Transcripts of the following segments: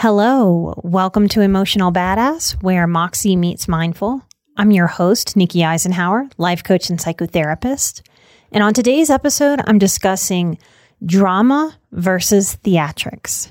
Hello, welcome to Emotional Badass, where Moxie meets mindful. I'm your host, Nikki Eisenhauer, life coach and psychotherapist. And on today's episode, I'm discussing drama versus theatrics.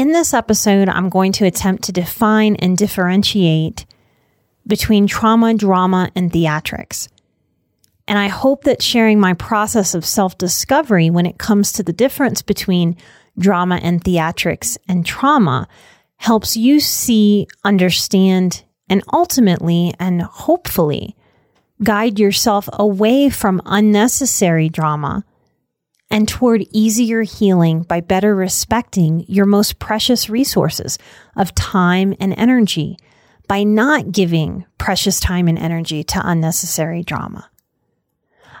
In this episode, I'm going to attempt to define and differentiate between trauma, drama, and theatrics. And I hope that sharing my process of self discovery when it comes to the difference between drama and theatrics and trauma helps you see, understand, and ultimately and hopefully guide yourself away from unnecessary drama and toward easier healing by better respecting your most precious resources of time and energy by not giving precious time and energy to unnecessary drama.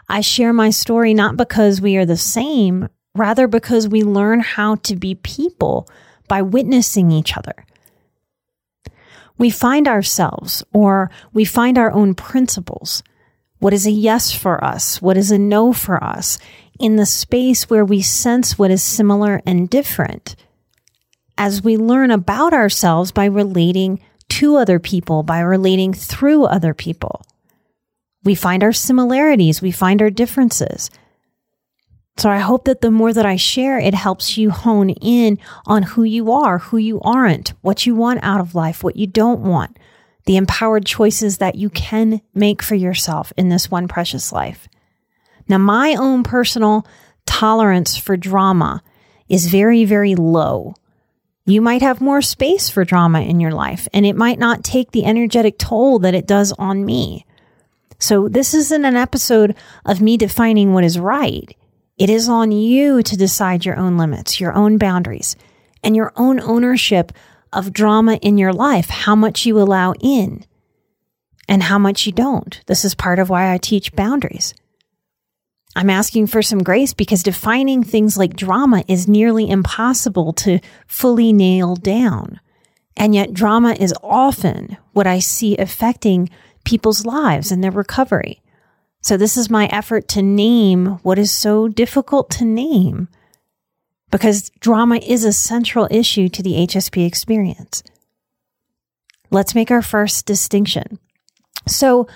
I share my story not because we are the same, rather because we learn how to be people by witnessing each other. We find ourselves or we find our own principles. What is a yes for us? What is a no for us? In the space where we sense what is similar and different as we learn about ourselves by relating to other people, by relating through other people. We find our similarities, we find our differences. So I hope that the more that I share, it helps you hone in on who you are, who you aren't, what you want out of life, what you don't want, the empowered choices that you can make for yourself in this one precious life. Now, my own personal tolerance for drama is very, very low. You might have more space for drama in your life, and it might not take the energetic toll that it does on me. So, this isn't an episode of me defining what is right. It is on you to decide your own limits, your own boundaries, and your own ownership of drama in your life, how much you allow in and how much you don't. This is part of why I teach boundaries. I'm asking for some grace because defining things like drama is nearly impossible to fully nail down. And yet, drama is often what I see affecting people's lives and their recovery. So, this is my effort to name what is so difficult to name because drama is a central issue to the HSP experience. Let's make our first distinction. So,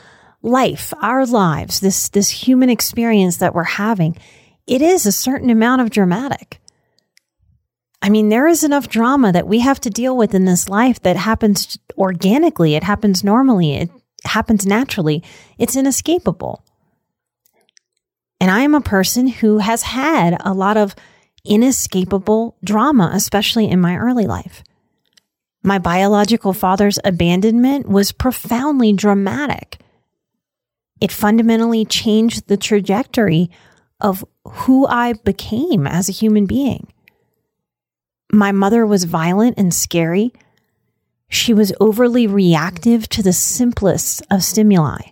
life, our lives, this, this human experience that we're having, it is a certain amount of dramatic. I mean, there is enough drama that we have to deal with in this life that happens organically. It happens normally. It happens naturally. It's inescapable. And I am a person who has had a lot of inescapable drama, especially in my early life. My biological father's abandonment was profoundly dramatic. It fundamentally changed the trajectory of who I became as a human being. My mother was violent and scary. She was overly reactive to the simplest of stimuli.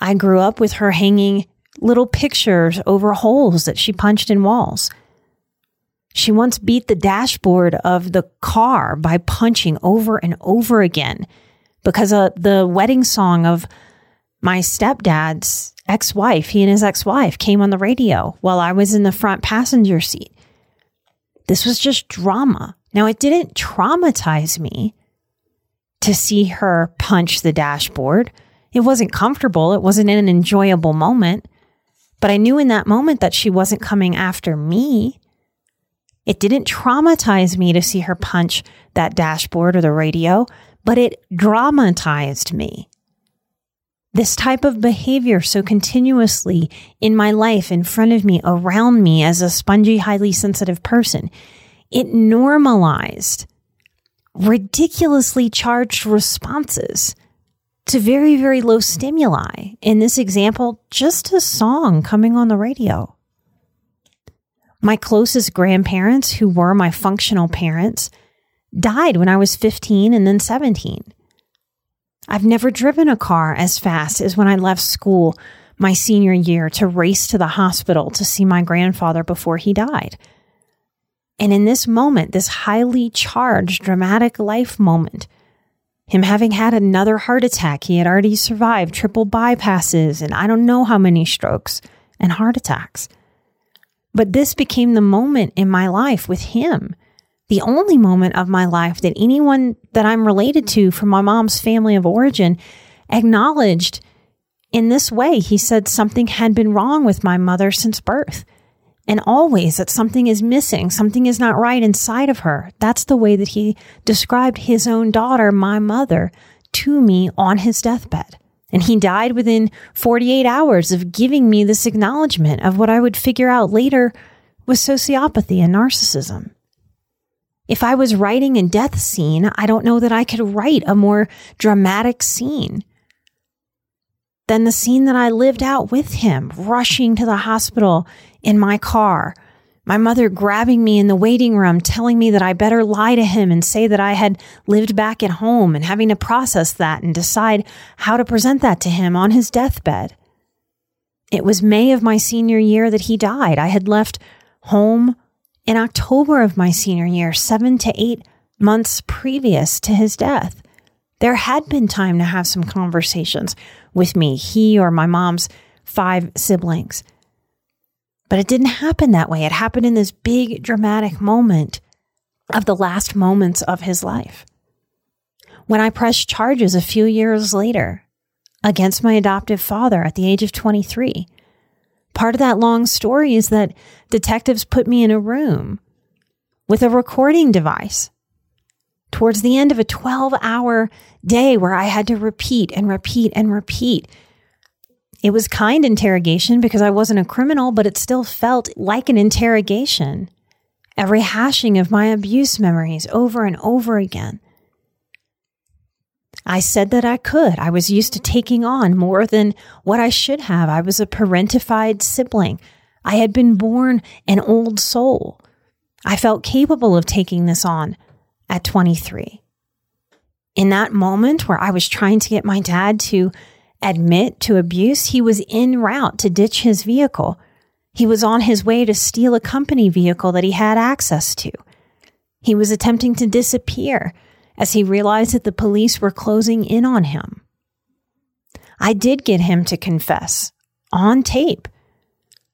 I grew up with her hanging little pictures over holes that she punched in walls. She once beat the dashboard of the car by punching over and over again because of the wedding song of my stepdad's ex wife, he and his ex wife came on the radio while I was in the front passenger seat. This was just drama. Now, it didn't traumatize me to see her punch the dashboard. It wasn't comfortable. It wasn't an enjoyable moment. But I knew in that moment that she wasn't coming after me. It didn't traumatize me to see her punch that dashboard or the radio, but it dramatized me. This type of behavior so continuously in my life, in front of me, around me as a spongy, highly sensitive person, it normalized ridiculously charged responses to very, very low stimuli. In this example, just a song coming on the radio. My closest grandparents, who were my functional parents, died when I was 15 and then 17. I've never driven a car as fast as when I left school my senior year to race to the hospital to see my grandfather before he died. And in this moment, this highly charged, dramatic life moment, him having had another heart attack. He had already survived triple bypasses and I don't know how many strokes and heart attacks. But this became the moment in my life with him, the only moment of my life that anyone that I'm related to from my mom's family of origin acknowledged in this way. He said something had been wrong with my mother since birth and always that something is missing, something is not right inside of her. That's the way that he described his own daughter, my mother, to me on his deathbed. And he died within 48 hours of giving me this acknowledgement of what I would figure out later was sociopathy and narcissism. If I was writing a death scene, I don't know that I could write a more dramatic scene than the scene that I lived out with him, rushing to the hospital in my car. My mother grabbing me in the waiting room, telling me that I better lie to him and say that I had lived back at home and having to process that and decide how to present that to him on his deathbed. It was May of my senior year that he died. I had left home in October of my senior year, seven to eight months previous to his death. There had been time to have some conversations with me, he or my mom's five siblings. But it didn't happen that way. It happened in this big dramatic moment of the last moments of his life. When I pressed charges a few years later against my adoptive father at the age of 23, part of that long story is that detectives put me in a room with a recording device towards the end of a 12 hour day where I had to repeat and repeat and repeat it was kind interrogation because I wasn't a criminal, but it still felt like an interrogation. A rehashing of my abuse memories over and over again. I said that I could. I was used to taking on more than what I should have. I was a parentified sibling. I had been born an old soul. I felt capable of taking this on at 23. In that moment where I was trying to get my dad to admit to abuse, he was en route to ditch his vehicle. He was on his way to steal a company vehicle that he had access to. He was attempting to disappear as he realized that the police were closing in on him. I did get him to confess on tape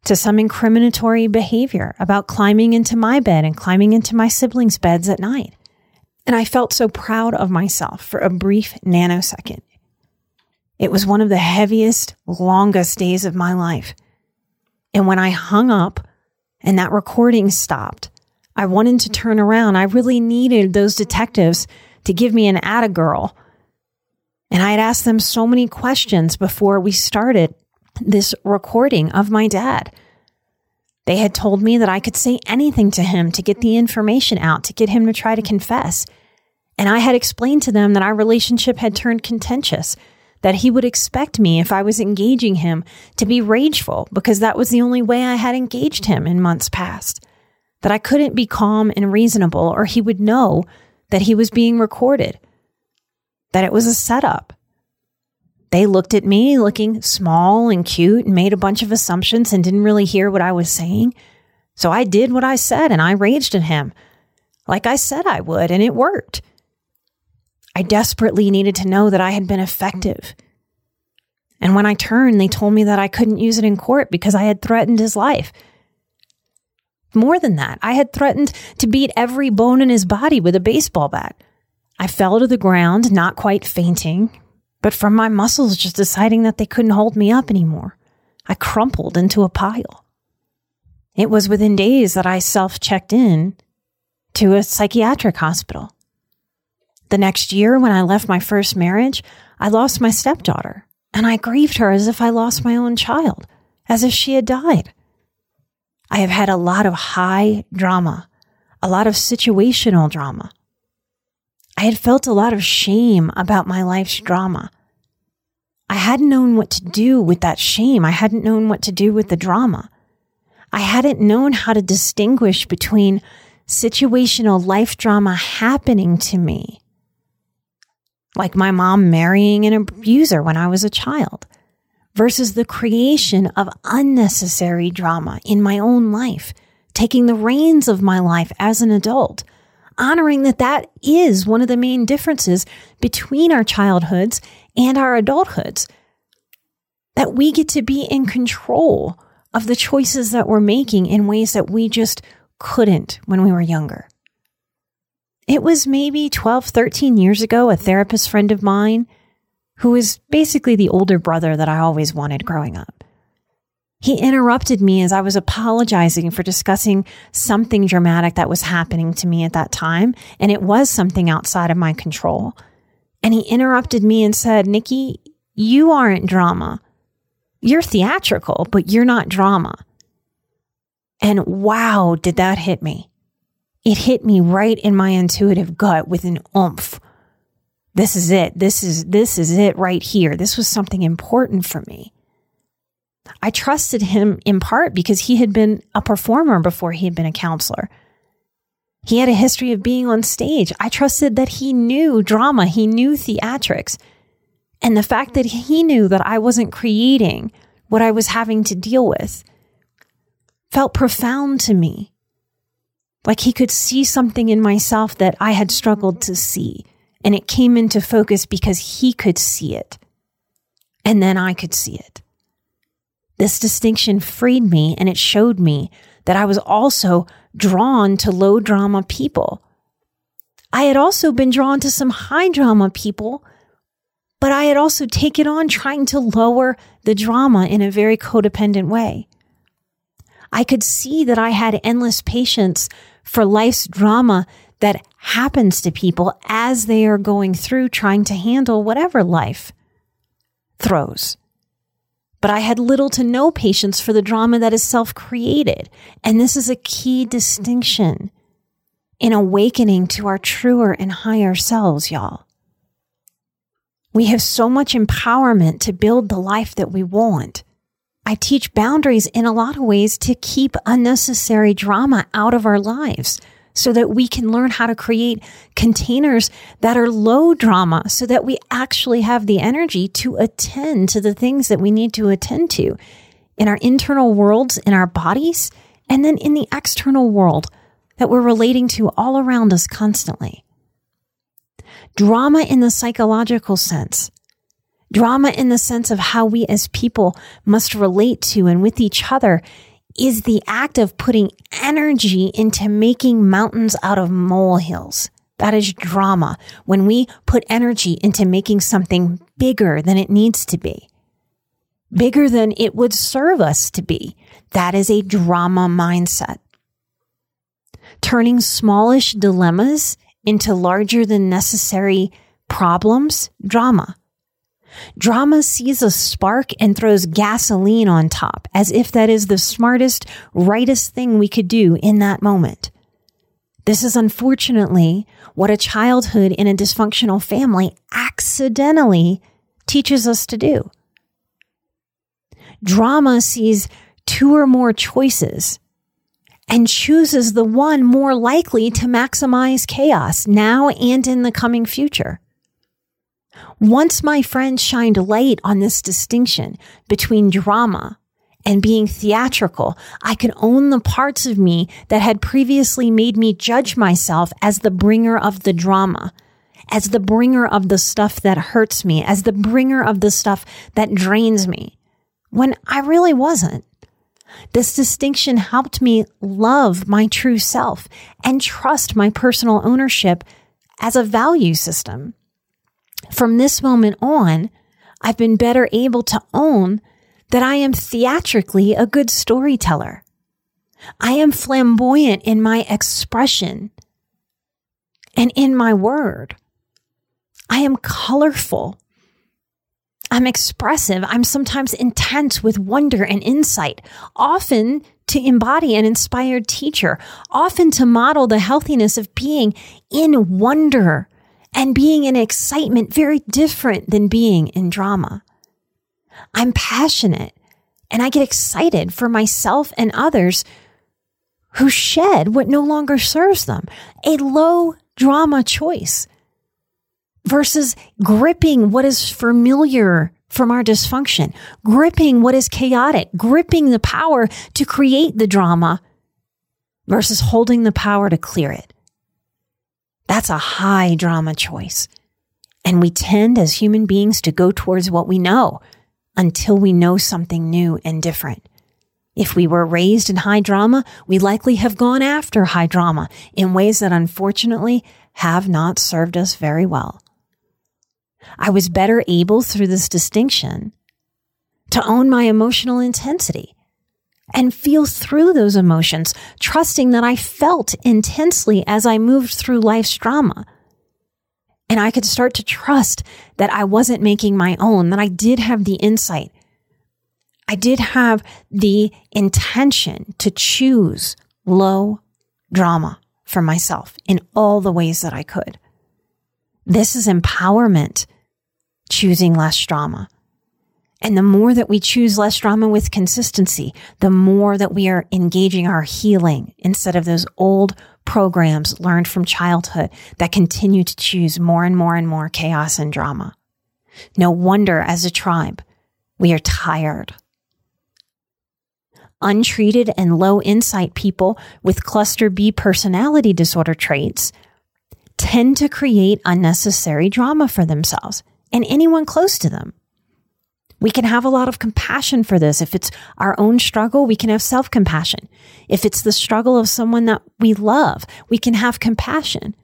to some incriminatory behavior about climbing into my bed and climbing into my siblings' beds at night. And I felt so proud of myself for a brief nanosecond. It was one of the heaviest, longest days of my life. And when I hung up and that recording stopped, I wanted to turn around. I really needed those detectives to give me an atta girl. And I had asked them so many questions before we started this recording of my dad. They had told me that I could say anything to him to get the information out, to get him to try to confess. And I had explained to them that our relationship had turned contentious that he would expect me if I was engaging him to be rageful because that was the only way I had engaged him in months past. That I couldn't be calm and reasonable or he would know that he was being recorded, that it was a setup. They looked at me looking small and cute and made a bunch of assumptions and didn't really hear what I was saying. So I did what I said and I raged at him like I said I would, and it worked. I desperately needed to know that I had been effective. And when I turned, they told me that I couldn't use it in court because I had threatened his life. More than that, I had threatened to beat every bone in his body with a baseball bat. I fell to the ground, not quite fainting, but from my muscles just deciding that they couldn't hold me up anymore. I crumpled into a pile. It was within days that I self checked in to a psychiatric hospital. The next year, when I left my first marriage, I lost my stepdaughter, and I grieved her as if I lost my own child, as if she had died. I have had a lot of high drama, a lot of situational drama. I had felt a lot of shame about my life's drama. I hadn't known what to do with that shame. I hadn't known what to do with the drama. I hadn't known how to distinguish between situational life drama happening to me, like my mom marrying an abuser when I was a child, versus the creation of unnecessary drama in my own life, taking the reins of my life as an adult, honoring that that is one of the main differences between our childhoods and our adulthoods. That we get to be in control of the choices that we're making in ways that we just couldn't when we were younger. It was maybe 12, 13 years ago, a therapist friend of mine who was basically the older brother that I always wanted growing up. He interrupted me as I was apologizing for discussing something dramatic that was happening to me at that time, and it was something outside of my control. And he interrupted me and said, Nikki, you aren't drama. You're theatrical, but you're not drama. And wow, did that hit me. It hit me right in my intuitive gut with an oomph. This is it. This is, this is it right here. This was something important for me. I trusted him in part because he had been a performer before he had been a counselor. He had a history of being on stage. I trusted that he knew drama, he knew theatrics. And the fact that he knew that I wasn't creating what I was having to deal with felt profound to me. Like he could see something in myself that I had struggled to see. And it came into focus because he could see it. And then I could see it. This distinction freed me and it showed me that I was also drawn to low drama people. I had also been drawn to some high drama people, but I had also taken on trying to lower the drama in a very codependent way. I could see that I had endless patience for life's drama that happens to people as they are going through trying to handle whatever life throws but I had little to no patience for the drama that is self created. And this is a key distinction in awakening to our truer and higher selves, y'all. We have so much empowerment to build the life that we want. I teach boundaries in a lot of ways to keep unnecessary drama out of our lives so that we can learn how to create containers that are low drama so that we actually have the energy to attend to the things that we need to attend to in our internal worlds, in our bodies, and then in the external world that we're relating to all around us constantly. Drama in the psychological sense. Drama in the sense of how we as people must relate to and with each other is the act of putting energy into making mountains out of molehills. That is drama. When we put energy into making something bigger than it needs to be, bigger than it would serve us to be, that is a drama mindset. Turning smallish dilemmas into larger than necessary problems, drama. Drama sees a spark and throws gasoline on top as if that is the smartest, rightest thing we could do in that moment. This is unfortunately what a childhood in a dysfunctional family accidentally teaches us to do. Drama sees two or more choices and chooses the one more likely to maximize chaos now and in the coming future. Once my friend shined light on this distinction between drama and being theatrical, I could own the parts of me that had previously made me judge myself as the bringer of the drama as the bringer of the stuff that hurts me, as the bringer of the stuff that drains me, when I really wasn't. This distinction helped me love my true self and trust my personal ownership as a value system. From this moment on, I've been better able to own that I am theatrically a good storyteller. I am flamboyant in my expression and in my word. I am colorful. I'm expressive. I'm sometimes intense with wonder and insight, often to embody an inspired teacher, often to model the healthiness of being in wonder and being in excitement, very different than being in drama. I'm passionate and I get excited for myself and others who shed what no longer serves them. A low drama choice versus gripping what is familiar from our dysfunction, gripping what is chaotic, gripping the power to create the drama versus holding the power to clear it. That's a high drama choice. And we tend as human beings to go towards what we know until we know something new and different. If we were raised in high drama, we likely have gone after high drama in ways that unfortunately have not served us very well. I was better able through this distinction to own my emotional intensity and feel through those emotions, trusting that I felt intensely as I moved through life's drama. And I could start to trust that I wasn't making my own, that I did have the insight. I did have the intention to choose low drama for myself in all the ways that I could. This is empowerment choosing less drama. And the more that we choose less drama with consistency, the more that we are engaging our healing instead of those old programs learned from childhood that continue to choose more and more and more chaos and drama. No wonder as a tribe, we are tired. Untreated and low insight people with cluster B personality disorder traits tend to create unnecessary drama for themselves and anyone close to them. We can have a lot of compassion for this. If it's our own struggle, we can have self compassion. If it's the struggle of someone that we love, we can have compassion.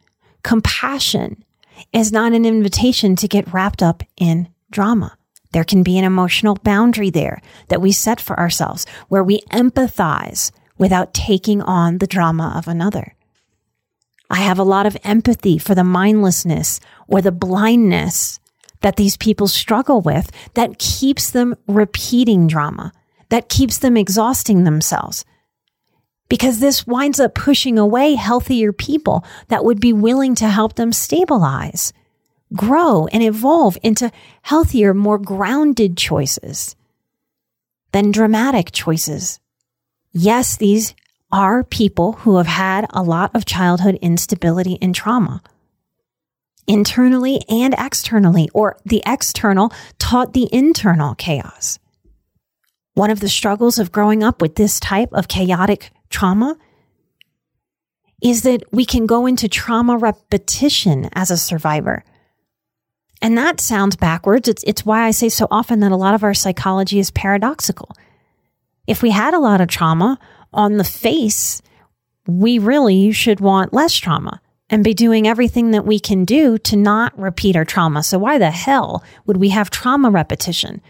Compassion is not an invitation to get wrapped up in drama. There can be an emotional boundary there that we set for ourselves where we empathize without taking on the drama of another. I have a lot of empathy for the mindlessness or the blindness that these people struggle with that keeps them repeating drama, that keeps them exhausting themselves. Because this winds up pushing away healthier people that would be willing to help them stabilize, grow, and evolve into healthier, more grounded choices than dramatic choices. Yes, these are people who have had a lot of childhood instability and trauma internally and externally, or the external taught the internal chaos. One of the struggles of growing up with this type of chaotic trauma is that we can go into trauma repetition as a survivor. And that sounds backwards. It's, it's why I say so often that a lot of our psychology is paradoxical. If we had a lot of trauma on the face, we really should want less trauma and be doing everything that we can do to not repeat our trauma. So why the hell would we have trauma repetition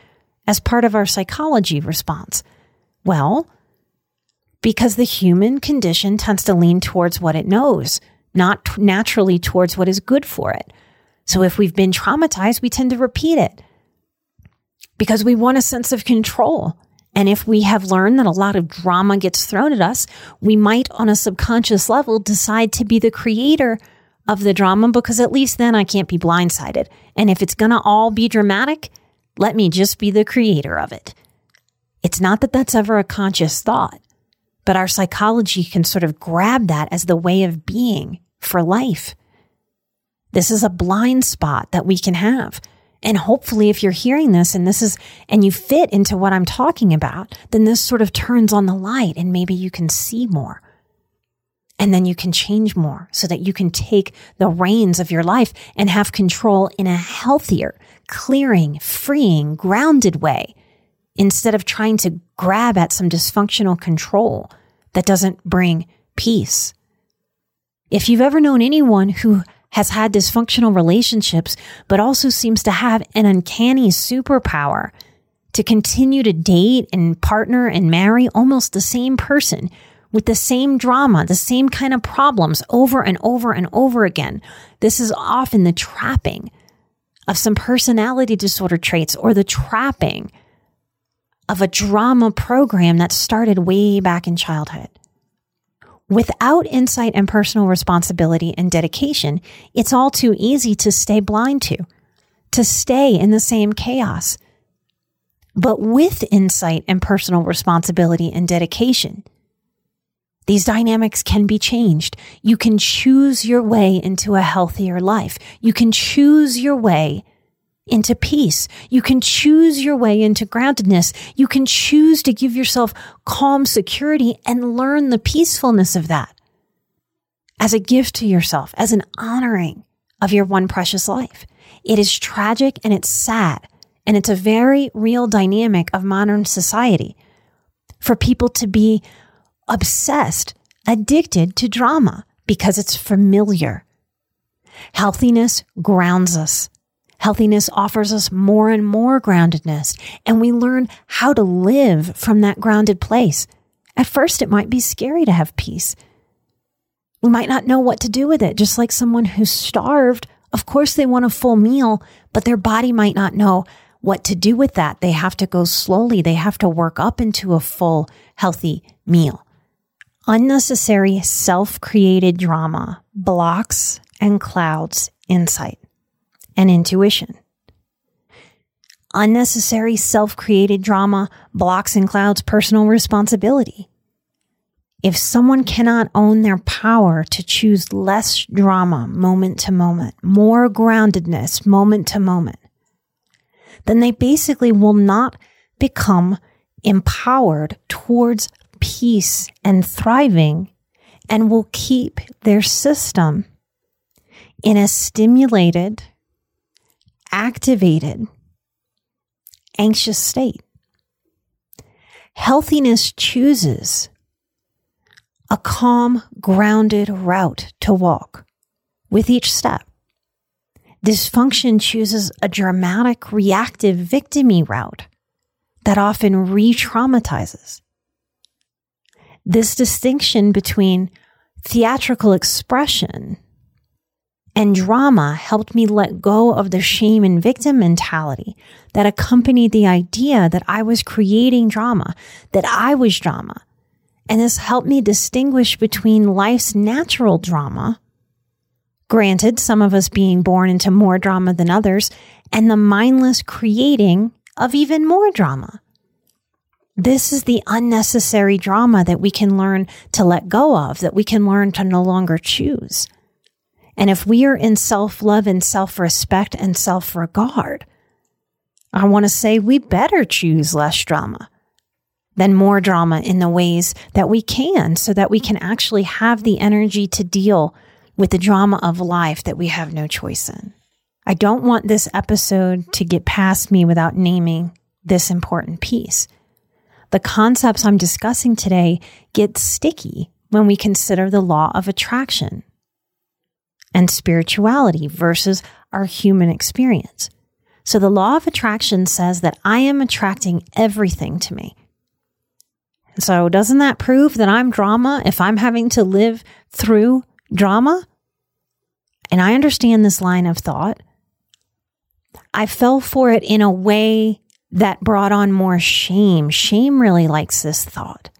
as part of our psychology response? Well, because the human condition tends to lean towards what it knows, not t- naturally towards what is good for it. So if we've been traumatized, we tend to repeat it because we want a sense of control. And if we have learned that a lot of drama gets thrown at us, we might on a subconscious level decide to be the creator of the drama because at least then I can't be blindsided. And if it's going to all be dramatic, let me just be the creator of it. It's not that that's ever a conscious thought, but our psychology can sort of grab that as the way of being for life. This is a blind spot that we can have. And hopefully, if you're hearing this and this is, and you fit into what I'm talking about, then this sort of turns on the light and maybe you can see more. And then you can change more so that you can take the reins of your life and have control in a healthier, clearing, freeing, grounded way instead of trying to grab at some dysfunctional control that doesn't bring peace. If you've ever known anyone who has had dysfunctional relationships, but also seems to have an uncanny superpower to continue to date and partner and marry almost the same person with the same drama, the same kind of problems over and over and over again. This is often the trapping of some personality disorder traits or the trapping of a drama program that started way back in childhood. Without insight and personal responsibility and dedication, it's all too easy to stay blind to, to stay in the same chaos. But with insight and personal responsibility and dedication, these dynamics can be changed. You can choose your way into a healthier life. You can choose your way into peace. You can choose your way into groundedness. You can choose to give yourself calm security and learn the peacefulness of that as a gift to yourself, as an honoring of your one precious life. It is tragic and it's sad. And it's a very real dynamic of modern society for people to be obsessed, addicted to drama because it's familiar. Healthiness grounds us. Healthiness offers us more and more groundedness, and we learn how to live from that grounded place. At first, it might be scary to have peace. We might not know what to do with it, just like someone who's starved. Of course, they want a full meal, but their body might not know what to do with that. They have to go slowly. They have to work up into a full, healthy meal. Unnecessary self created drama blocks and clouds insight and intuition. Unnecessary self created drama blocks and clouds personal responsibility. If someone cannot own their power to choose less drama moment to moment, more groundedness moment to moment, then they basically will not become empowered towards peace and thriving and will keep their system in a stimulated, activated, anxious state. Healthiness chooses a calm, grounded route to walk with each step. Dysfunction chooses a dramatic, reactive, victimy route that often re traumatizes. This distinction between theatrical expression and drama helped me let go of the shame and victim mentality that accompanied the idea that I was creating drama, that I was drama. And this helped me distinguish between life's natural drama, granted, some of us being born into more drama than others, and the mindless creating of even more drama. This is the unnecessary drama that we can learn to let go of, that we can learn to no longer choose. And if we are in self love and self respect and self regard, I want to say we better choose less drama than more drama in the ways that we can so that we can actually have the energy to deal with the drama of life that we have no choice in. I don't want this episode to get past me without naming this important piece. The concepts I'm discussing today get sticky when we consider the law of attraction and spirituality versus our human experience. So the law of attraction says that I am attracting everything to me. So doesn't that prove that I'm drama if I'm having to live through drama? And I understand this line of thought. I fell for it in a way that brought on more shame. Shame really likes this thought.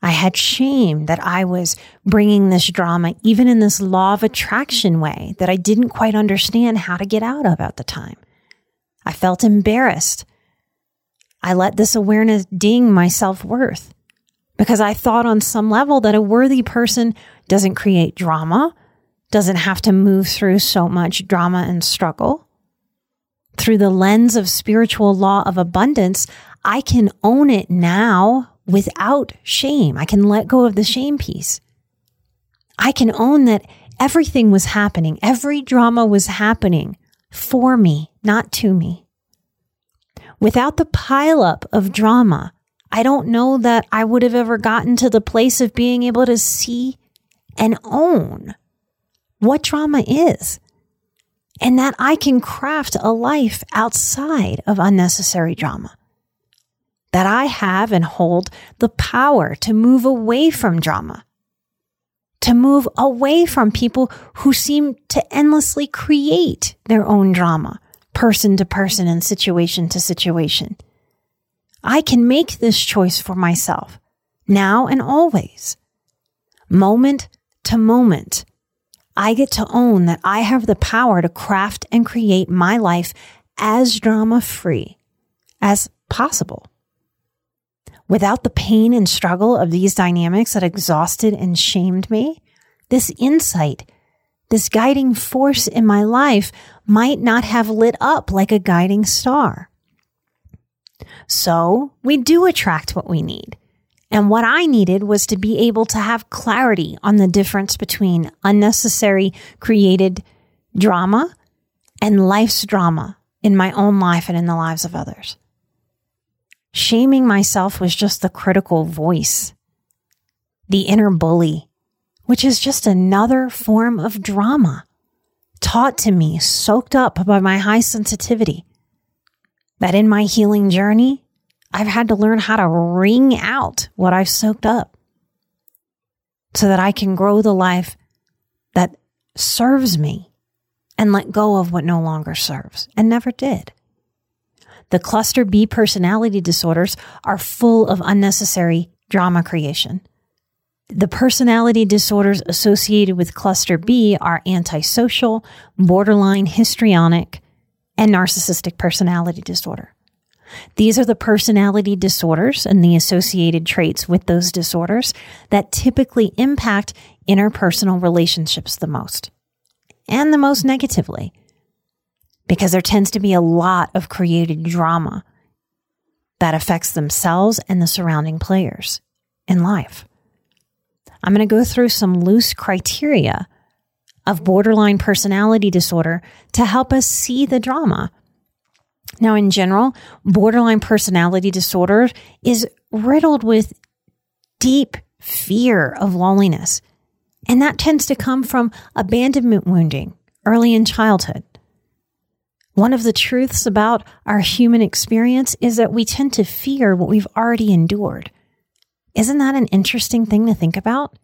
I had shame that I was bringing this drama, even in this law of attraction way that I didn't quite understand how to get out of at the time. I felt embarrassed. I let this awareness ding my self worth because I thought on some level that a worthy person doesn't create drama, doesn't have to move through so much drama and struggle. Through the lens of spiritual law of abundance, I can own it now without shame. I can let go of the shame piece. I can own that everything was happening. Every drama was happening for me, not to me. Without the pileup of drama, I don't know that I would have ever gotten to the place of being able to see and own what drama is and that I can craft a life outside of unnecessary drama. That I have and hold the power to move away from drama, to move away from people who seem to endlessly create their own drama, person to person and situation to situation. I can make this choice for myself now and always, moment to moment I get to own that I have the power to craft and create my life as drama free as possible. Without the pain and struggle of these dynamics that exhausted and shamed me, this insight, this guiding force in my life might not have lit up like a guiding star. So we do attract what we need. And what I needed was to be able to have clarity on the difference between unnecessary created drama and life's drama in my own life and in the lives of others. Shaming myself was just the critical voice, the inner bully, which is just another form of drama taught to me, soaked up by my high sensitivity. That in my healing journey, I've had to learn how to wring out what I've soaked up so that I can grow the life that serves me and let go of what no longer serves and never did. The cluster B personality disorders are full of unnecessary drama creation. The personality disorders associated with cluster B are antisocial, borderline histrionic, and narcissistic personality disorder. These are the personality disorders and the associated traits with those disorders that typically impact interpersonal relationships the most and the most negatively because there tends to be a lot of created drama that affects themselves and the surrounding players in life. I'm going to go through some loose criteria of borderline personality disorder to help us see the drama now, in general, borderline personality disorder is riddled with deep fear of loneliness. And that tends to come from abandonment wounding early in childhood. One of the truths about our human experience is that we tend to fear what we've already endured. Isn't that an interesting thing to think about?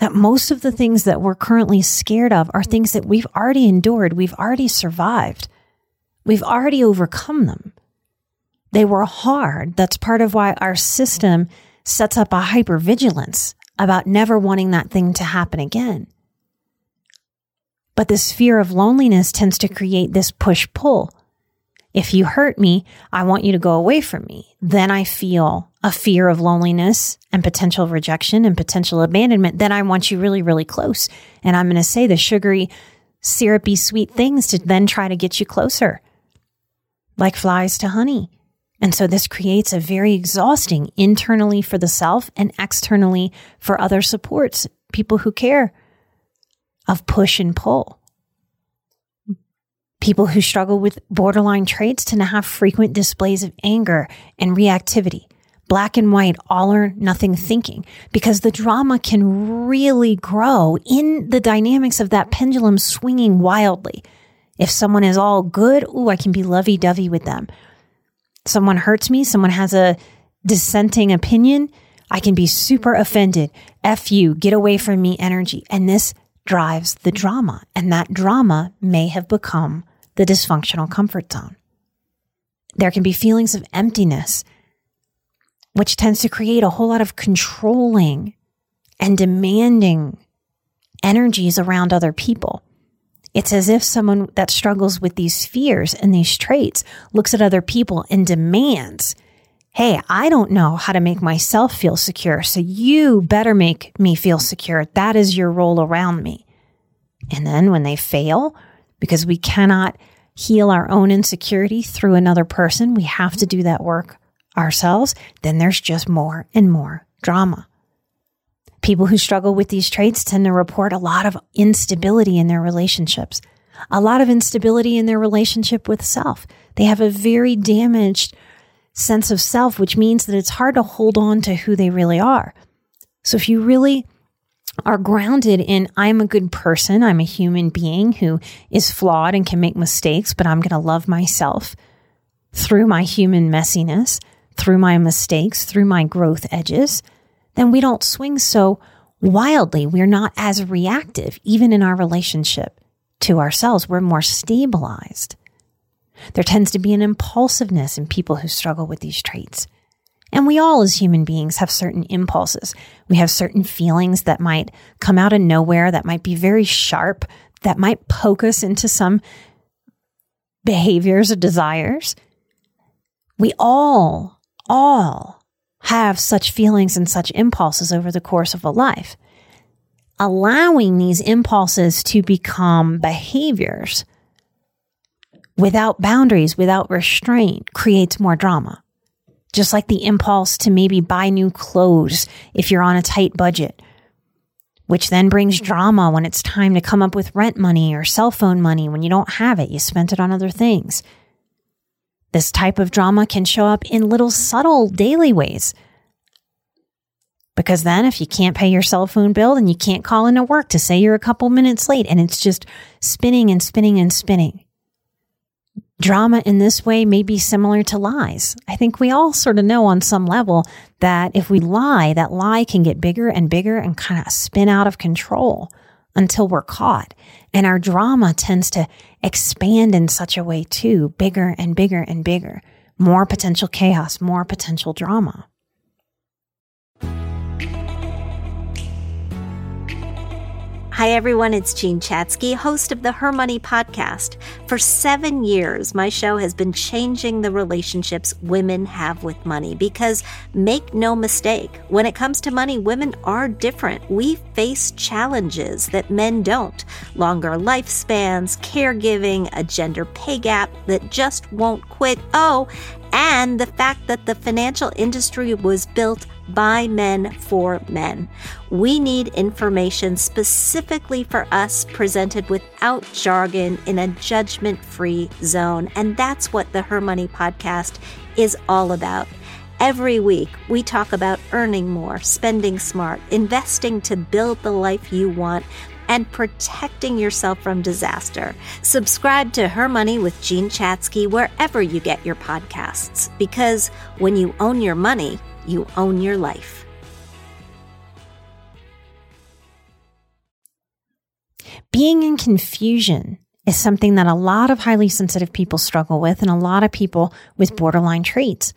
That most of the things that we're currently scared of are things that we've already endured, we've already survived. We've already overcome them. They were hard. That's part of why our system sets up a hypervigilance about never wanting that thing to happen again. But this fear of loneliness tends to create this push pull. If you hurt me, I want you to go away from me. Then I feel a fear of loneliness and potential rejection and potential abandonment. Then I want you really, really close. And I'm going to say the sugary, syrupy, sweet things to then try to get you closer like flies to honey. And so this creates a very exhausting internally for the self and externally for other supports, people who care of push and pull. People who struggle with borderline traits tend to have frequent displays of anger and reactivity, black and white, all or nothing thinking, because the drama can really grow in the dynamics of that pendulum swinging wildly. If someone is all good, ooh, I can be lovey dovey with them. Someone hurts me, someone has a dissenting opinion, I can be super offended. F you, get away from me energy. And this drives the drama. And that drama may have become the dysfunctional comfort zone. There can be feelings of emptiness, which tends to create a whole lot of controlling and demanding energies around other people. It's as if someone that struggles with these fears and these traits looks at other people and demands, Hey, I don't know how to make myself feel secure. So you better make me feel secure. That is your role around me. And then when they fail, because we cannot heal our own insecurity through another person, we have to do that work ourselves. Then there's just more and more drama. People who struggle with these traits tend to report a lot of instability in their relationships, a lot of instability in their relationship with self. They have a very damaged sense of self, which means that it's hard to hold on to who they really are. So if you really are grounded in I'm a good person, I'm a human being who is flawed and can make mistakes, but I'm going to love myself through my human messiness, through my mistakes, through my growth edges, then we don't swing so wildly. We're not as reactive, even in our relationship to ourselves. We're more stabilized. There tends to be an impulsiveness in people who struggle with these traits. And we all, as human beings, have certain impulses. We have certain feelings that might come out of nowhere, that might be very sharp, that might poke us into some behaviors or desires. We all, all have such feelings and such impulses over the course of a life. Allowing these impulses to become behaviors without boundaries, without restraint, creates more drama. Just like the impulse to maybe buy new clothes if you're on a tight budget, which then brings drama when it's time to come up with rent money or cell phone money when you don't have it. You spent it on other things. This type of drama can show up in little subtle daily ways. Because then, if you can't pay your cell phone bill, then you can't call into work to say you're a couple minutes late, and it's just spinning and spinning and spinning. Drama in this way may be similar to lies. I think we all sort of know on some level that if we lie, that lie can get bigger and bigger and kind of spin out of control until we're caught. And our drama tends to expand in such a way too, bigger and bigger and bigger. More potential chaos, more potential drama. Hi, everyone. It's Jean Chatzky, host of the Her Money podcast. For seven years, my show has been changing the relationships women have with money because make no mistake, when it comes to money, women are different. We face challenges that men don't longer lifespans, caregiving, a gender pay gap that just won't quit. Oh, and the fact that the financial industry was built by men for men. We need information specifically for us presented without jargon in a judgment free zone. And that's what the Her Money podcast is all about. Every week, we talk about earning more, spending smart, investing to build the life you want, and protecting yourself from disaster. Subscribe to Her Money with Jean Chatzky wherever you get your podcasts, because when you own your money, you own your life. Being in confusion is something that a lot of highly sensitive people struggle with, and a lot of people with borderline traits.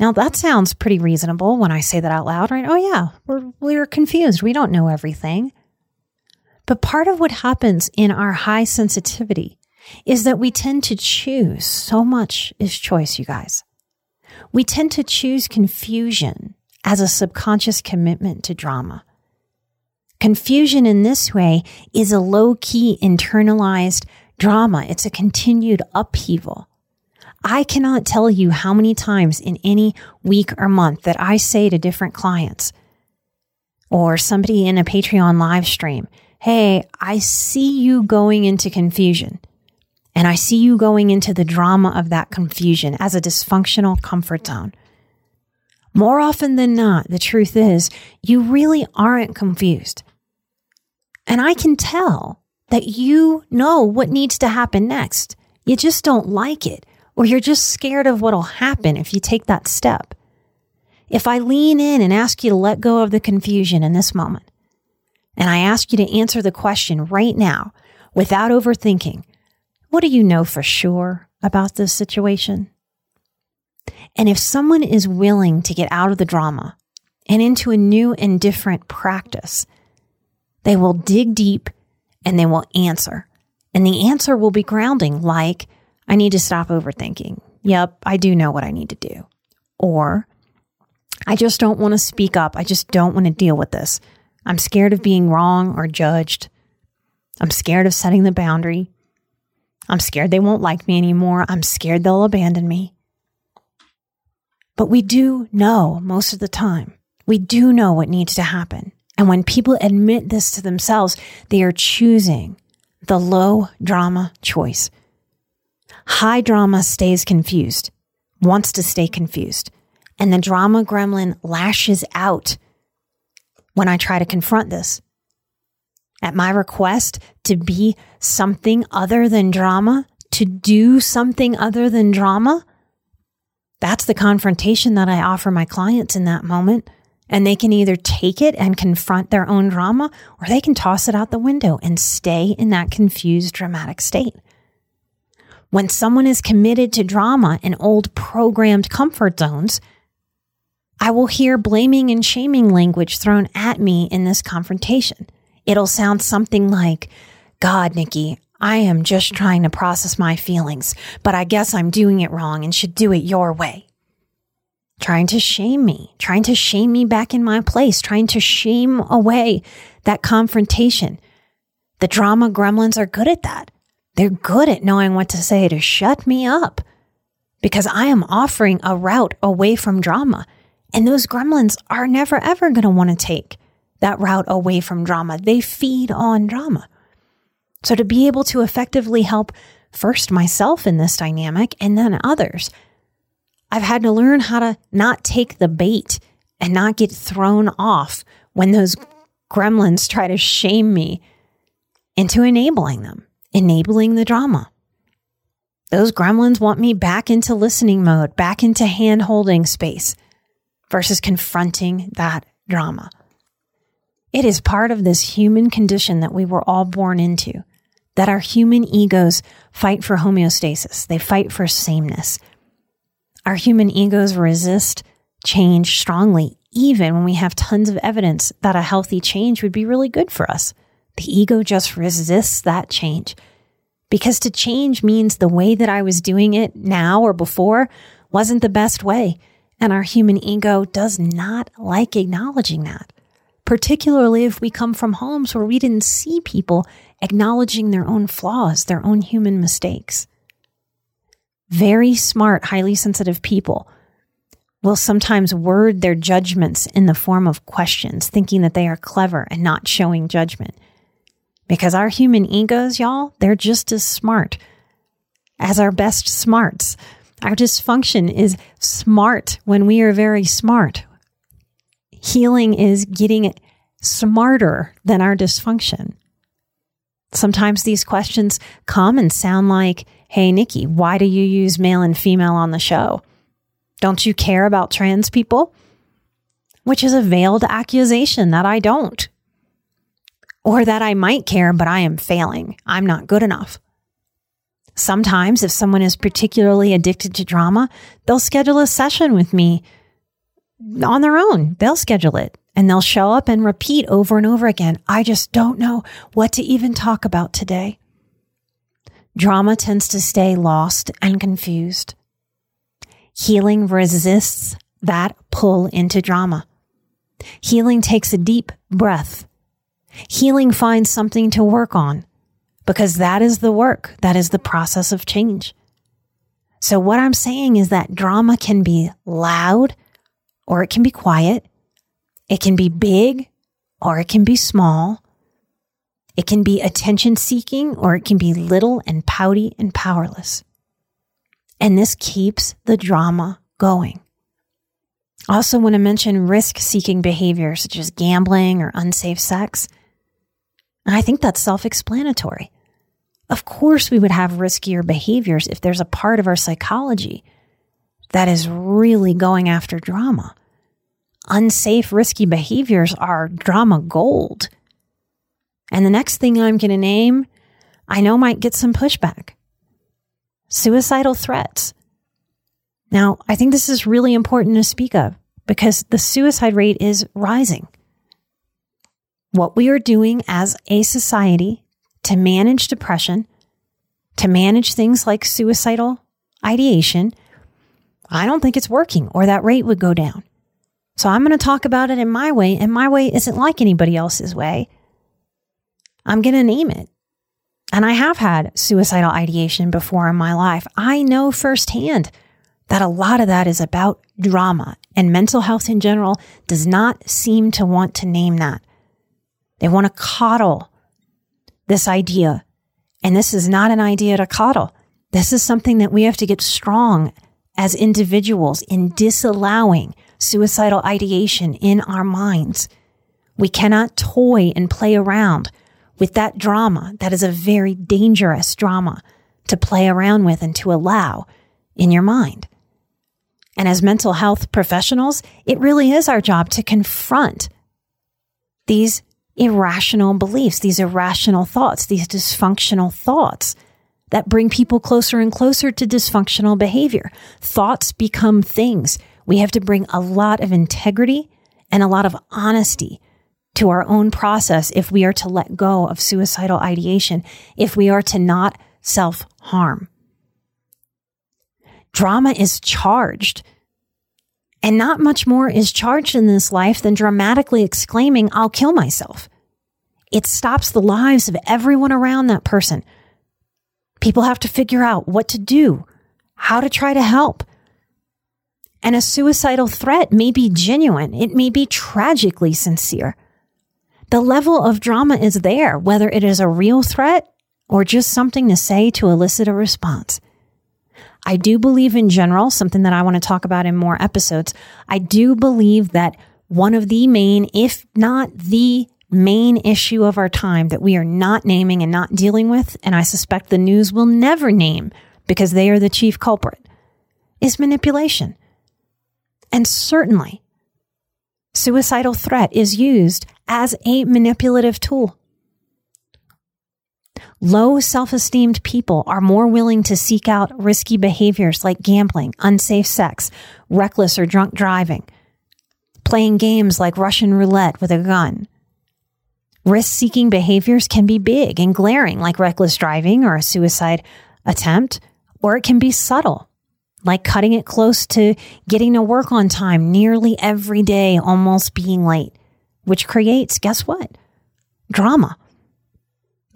Now, that sounds pretty reasonable when I say that out loud, right? Oh, yeah, we're, we're confused. We don't know everything. But part of what happens in our high sensitivity is that we tend to choose. So much is choice, you guys. We tend to choose confusion as a subconscious commitment to drama. Confusion in this way is a low key internalized drama. It's a continued upheaval. I cannot tell you how many times in any week or month that I say to different clients or somebody in a Patreon live stream, Hey, I see you going into confusion. And I see you going into the drama of that confusion as a dysfunctional comfort zone. More often than not, the truth is you really aren't confused. And I can tell that you know what needs to happen next. You just don't like it, or you're just scared of what'll happen if you take that step. If I lean in and ask you to let go of the confusion in this moment, and I ask you to answer the question right now without overthinking, what do you know for sure about this situation? And if someone is willing to get out of the drama and into a new and different practice, they will dig deep and they will answer. And the answer will be grounding, like, I need to stop overthinking. Yep, I do know what I need to do. Or, I just don't want to speak up. I just don't want to deal with this. I'm scared of being wrong or judged. I'm scared of setting the boundary. I'm scared they won't like me anymore. I'm scared they'll abandon me. But we do know most of the time We do know what needs to happen. And when people admit this to themselves, they are choosing the low drama choice. High drama stays confused, wants to stay confused. And the drama gremlin lashes out when I try to confront this. At my request to be something other than drama, to do something other than drama, that's the confrontation that I offer my clients in that moment. And they can either take it and confront their own drama, or they can toss it out the window and stay in that confused, dramatic state. When someone is committed to drama and old programmed comfort zones, I will hear blaming and shaming language thrown at me in this confrontation. It'll sound something like, God, Nikki, I am just trying to process my feelings, but I guess I'm doing it wrong and should do it your way. Trying to shame me, trying to shame me back in my place, trying to shame away that confrontation. The drama gremlins are good at that. They're good at knowing what to say to shut me up because I am offering a route away from drama. And those gremlins are never ever going to want to take that route away from drama. They feed on drama. So to be able to effectively help first myself in this dynamic and then others, I've had to learn how to not take the bait and not get thrown off when those gremlins try to shame me into enabling them, enabling the drama. Those gremlins want me back into listening mode, back into hand holding space versus confronting that drama. It is part of this human condition that we were all born into, that our human egos fight for homeostasis. They fight for sameness. Our human egos resist change strongly, even when we have tons of evidence that a healthy change would be really good for us. The ego just resists that change. Because to change means the way that I was doing it now or before wasn't the best way. And our human ego does not like acknowledging that particularly if we come from homes where we didn't see people acknowledging their own flaws, their own human mistakes. Very smart, highly sensitive people will sometimes word their judgments in the form of questions, thinking that they are clever and not showing judgment. Because our human egos, y'all, they're just as smart as our best smarts. Our dysfunction is smart when we are very smart. Healing is getting smarter than our dysfunction. Sometimes these questions come and sound like, Hey, Nikki, why do you use male and female on the show? Don't you care about trans people? Which is a veiled accusation that I don't. Or that I might care, but I am failing. I'm not good enough. Sometimes, if someone is particularly addicted to drama, they'll schedule a session with me on their own. They'll schedule it and they'll show up and repeat over and over again. I just don't know what to even talk about today. Drama tends to stay lost and confused. Healing resists that pull into drama. Healing takes a deep breath. Healing finds something to work on because that is the work. That is the process of change. So what I'm saying is that drama can be loud or it can be quiet. It can be big or it can be small. It can be attention seeking or it can be little and pouty and powerless. And this keeps the drama going. Also want to mention risk seeking behavior such as gambling or unsafe sex. I think that's self explanatory. Of course, we would have riskier behaviors if there's a part of our psychology that is really going after drama. Unsafe, risky behaviors are drama gold. And the next thing I'm going to name, I know might get some pushback suicidal threats. Now, I think this is really important to speak of because the suicide rate is rising. What we are doing as a society to manage depression, to manage things like suicidal ideation, I don't think it's working or that rate would go down. So I'm going to talk about it in my way, and my way isn't like anybody else's way. I'm going to name it. And I have had suicidal ideation before in my life. I know firsthand that a lot of that is about drama and mental health in general does not seem to want to name that. They want to coddle this idea. And this is not an idea to coddle. This is something that we have to get strong as individuals in disallowing suicidal ideation in our minds. We cannot toy and play around with that drama. That is a very dangerous drama to play around with and to allow in your mind. And as mental health professionals, it really is our job to confront these irrational beliefs, these irrational thoughts, these dysfunctional thoughts that bring people closer and closer to dysfunctional behavior. Thoughts become things. We have to bring a lot of integrity and a lot of honesty to our own process if we are to let go of suicidal ideation, if we are to not self harm. Drama is charged. And not much more is charged in this life than dramatically exclaiming, I'll kill myself. It stops the lives of everyone around that person. People have to figure out what to do, how to try to help. And a suicidal threat may be genuine. It may be tragically sincere. The level of drama is there, whether it is a real threat or just something to say to elicit a response. I do believe in general, something that I want to talk about in more episodes. I do believe that one of the main, if not the main issue of our time that we are not naming and not dealing with, and I suspect the news will never name because they are the chief culprit, is manipulation. And certainly, suicidal threat is used as a manipulative tool. Low self esteemed people are more willing to seek out risky behaviors like gambling, unsafe sex, reckless or drunk driving, playing games like Russian roulette with a gun. Risk seeking behaviors can be big and glaring, like reckless driving or a suicide attempt, or it can be subtle, like cutting it close to getting to work on time nearly every day, almost being late, which creates, guess what? Drama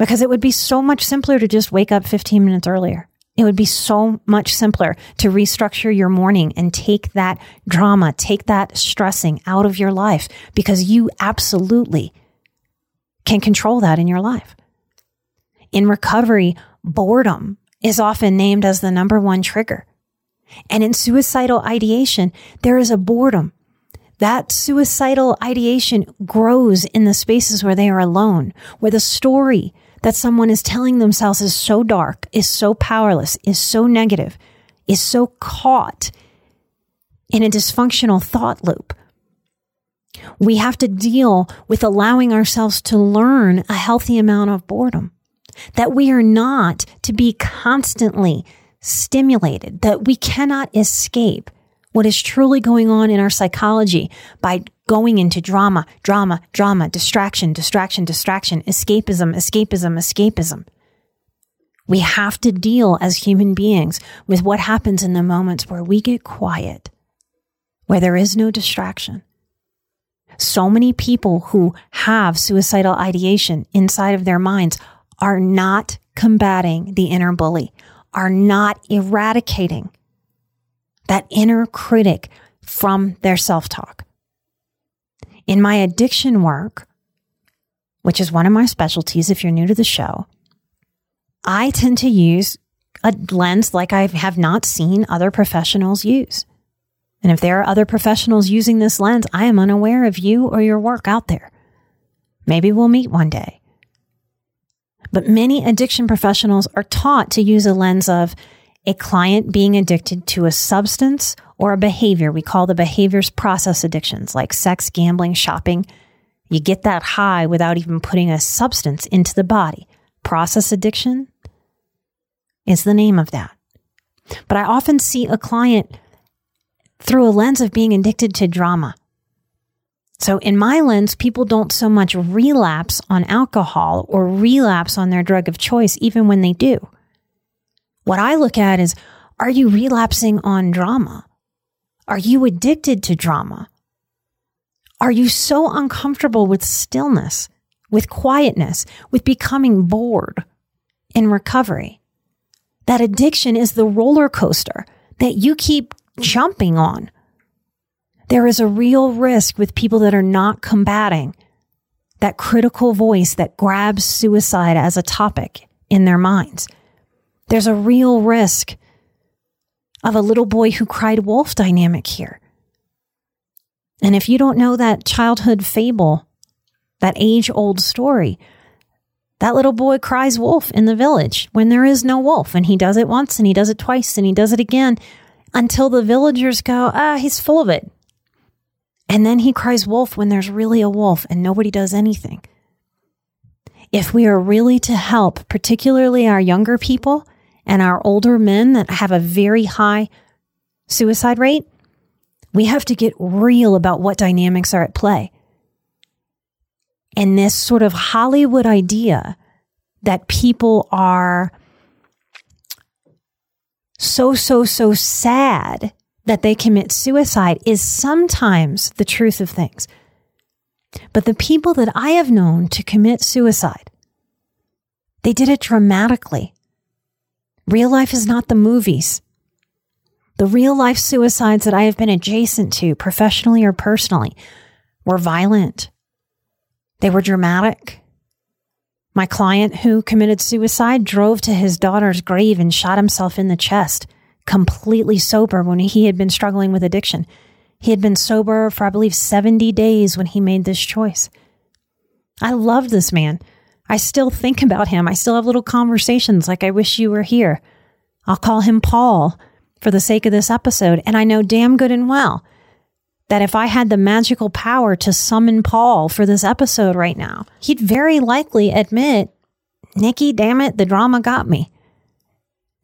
because it would be so much simpler to just wake up 15 minutes earlier. It would be so much simpler to restructure your morning and take that drama, take that stressing out of your life because you absolutely can control that in your life. In recovery, boredom is often named as the number one trigger. And in suicidal ideation, there is a boredom. That suicidal ideation grows in the spaces where they are alone, where the story that someone is telling themselves is so dark, is so powerless, is so negative, is so caught in a dysfunctional thought loop. We have to deal with allowing ourselves to learn a healthy amount of boredom, that we are not to be constantly stimulated, that we cannot escape what is truly going on in our psychology by going into drama, drama, drama, distraction, distraction, distraction, escapism, escapism, escapism. We have to deal as human beings with what happens in the moments where we get quiet, where there is no distraction. So many people who have suicidal ideation inside of their minds are not combating the inner bully, are not eradicating that inner critic from their self talk. In my addiction work, which is one of my specialties if you're new to the show, I tend to use a lens like I have not seen other professionals use. And if there are other professionals using this lens, I am unaware of you or your work out there. Maybe we'll meet one day. But many addiction professionals are taught to use a lens of a client being addicted to a substance or a behavior. We call the behaviors process addictions like sex, gambling, shopping. You get that high without even putting a substance into the body. Process addiction is the name of that. But I often see a client through a lens of being addicted to drama. So, in my lens, people don't so much relapse on alcohol or relapse on their drug of choice, even when they do. What I look at is are you relapsing on drama? Are you addicted to drama? Are you so uncomfortable with stillness, with quietness, with becoming bored in recovery? That addiction is the roller coaster that you keep jumping on. There is a real risk with people that are not combating that critical voice that grabs suicide as a topic in their minds. There's a real risk of a little boy who cried wolf dynamic here. And if you don't know that childhood fable, that age old story, that little boy cries wolf in the village when there is no wolf. And he does it once and he does it twice and he does it again until the villagers go, ah, he's full of it. And then he cries wolf when there's really a wolf and nobody does anything. If we are really to help, particularly our younger people and our older men that have a very high suicide rate, we have to get real about what dynamics are at play. And this sort of Hollywood idea that people are so, so, so sad that they commit suicide is sometimes the truth of things. But the people that I have known to commit suicide, they did it dramatically. Real life is not the movies. The real life suicides that I have been adjacent to, professionally or personally, were violent. They were dramatic. My client who committed suicide drove to his daughter's grave and shot himself in the chest completely sober when he had been struggling with addiction. He had been sober for, I believe, 70 days when he made this choice. I love this man. I still think about him. I still have little conversations like, I wish you were here. I'll call him Paul for the sake of this episode. And I know damn good and well that if I had the magical power to summon Paul for this episode right now, he'd very likely admit, Nikki, damn it, the drama got me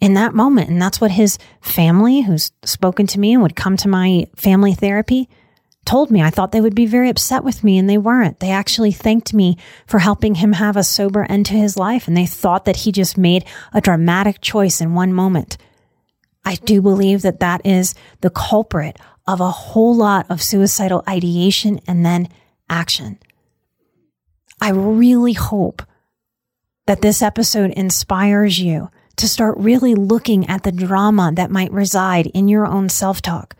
in that moment. And that's what his family, who's spoken to me and would come to my family therapy, told me. I thought they would be very upset with me, and they weren't. They actually thanked me for helping him have a sober end to his life, and they thought that he just made a dramatic choice in one moment. I do believe that that is the culprit of a whole lot of suicidal ideation and then action. I really hope that this episode inspires you to start really looking at the drama that might reside in your own self talk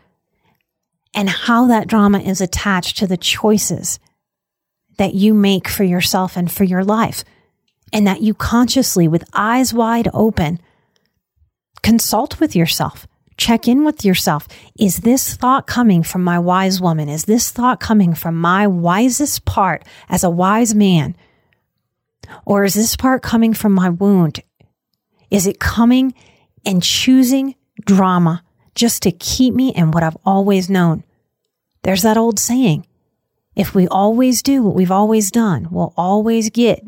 and how that drama is attached to the choices that you make for yourself and for your life. And that you consciously, with eyes wide open, consult with yourself. Check in with yourself. Is this thought coming from my wise woman? Is this thought coming from my wisest part as a wise man? Or is this part coming from my wound is it coming and choosing drama just to keep me in what I've always known? There's that old saying if we always do what we've always done, we'll always get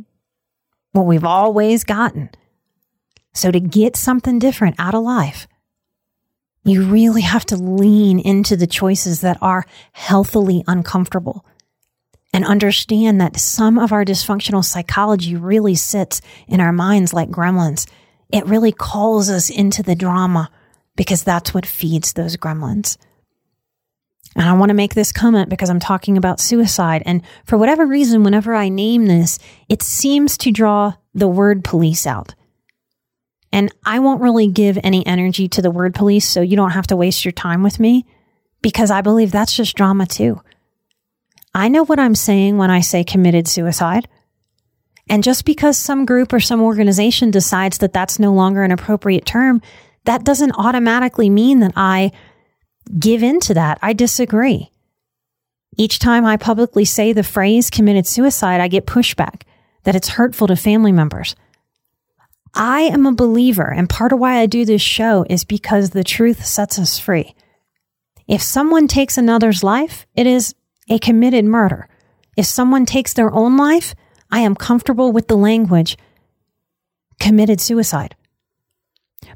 what we've always gotten. So, to get something different out of life, you really have to lean into the choices that are healthily uncomfortable and understand that some of our dysfunctional psychology really sits in our minds like gremlins it really calls us into the drama because that's what feeds those gremlins. And I want to make this comment because I'm talking about suicide. And for whatever reason, whenever I name this, it seems to draw the word police out. And I won't really give any energy to the word police, so you don't have to waste your time with me because I believe that's just drama too. I know what I'm saying when I say committed suicide. And just because some group or some organization decides that that's no longer an appropriate term, that doesn't automatically mean that I give in to that. I disagree. Each time I publicly say the phrase committed suicide, I get pushback that it's hurtful to family members. I am a believer, and part of why I do this show is because the truth sets us free. If someone takes another's life, it is a committed murder. If someone takes their own life, I am comfortable with the language committed suicide.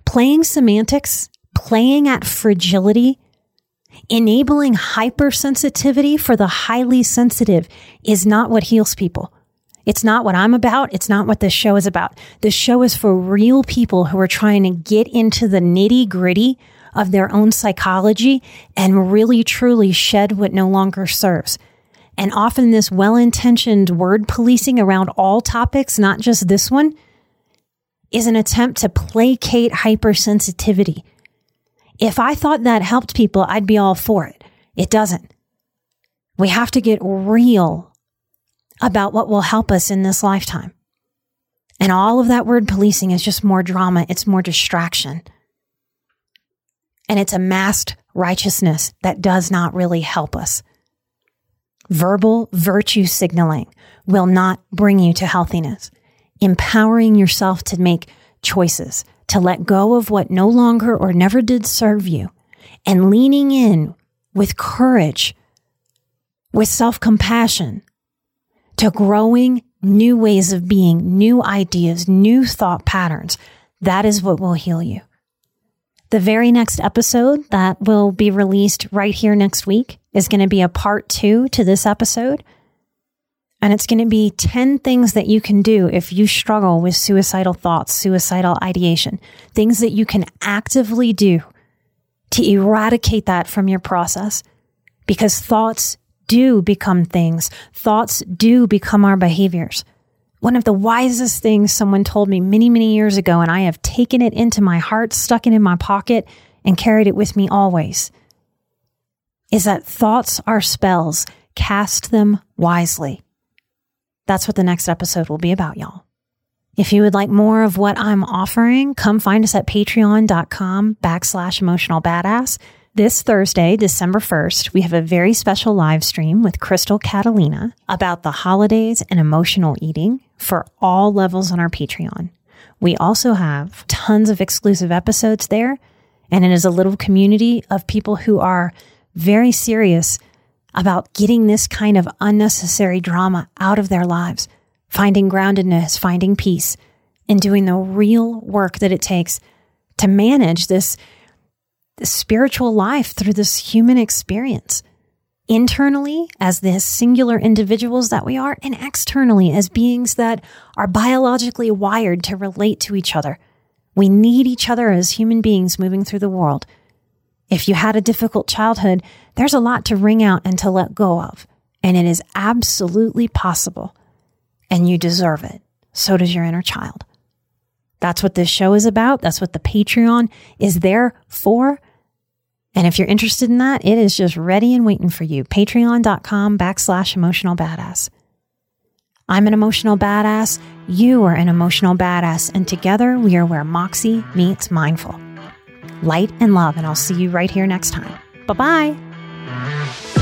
Playing semantics, playing at fragility, enabling hypersensitivity for the highly sensitive is not what heals people. It's not what I'm about. It's not what this show is about. This show is for real people who are trying to get into the nitty gritty of their own psychology and really truly shed what no longer serves. And often this well intentioned word policing around all topics, not just this one, is an attempt to placate hypersensitivity. If I thought that helped people, I'd be all for it. It doesn't. We have to get real about what will help us in this lifetime. And all of that word policing is just more drama. It's more distraction. And it's a masked righteousness that does not really help us. Verbal virtue signaling will not bring you to healthiness. Empowering yourself to make choices, to let go of what no longer or never did serve you, and leaning in with courage, with self compassion, to growing new ways of being, new ideas, new thought patterns. That is what will heal you. The very next episode that will be released right here next week is going to be a part two to this episode. And it's going to be 10 things that you can do if you struggle with suicidal thoughts, suicidal ideation, things that you can actively do to eradicate that from your process because thoughts do become things. Thoughts do become our behaviors. One of the wisest things someone told me many, many years ago, and I have taken it into my heart, stuck it in my pocket, and carried it with me always, is that thoughts are spells. Cast them wisely. That's what the next episode will be about, y'all. If you would like more of what I'm offering, come find us at patreon.com backslash emotional badass. This Thursday, December 1st, we have a very special live stream with Crystal Catalina about the holidays and emotional eating for all levels on our Patreon. We also have tons of exclusive episodes there, and it is a little community of people who are very serious about getting this kind of unnecessary drama out of their lives, finding groundedness, finding peace, and doing the real work that it takes to manage this the spiritual life through this human experience. Internally, as the singular individuals that we are, and externally, as beings that are biologically wired to relate to each other. We need each other as human beings moving through the world. If you had a difficult childhood, there's a lot to wring out and to let go of. And it is absolutely possible. And you deserve it. So does your inner child. That's what this show is about. That's what the Patreon is there for. And if you're interested in that, it is just ready and waiting for you. Patreon.com backslash emotional badass. I'm an emotional badass. You are an emotional badass. And together we are where Moxie meets mindful. Light and love. And I'll see you right here next time. Bye bye.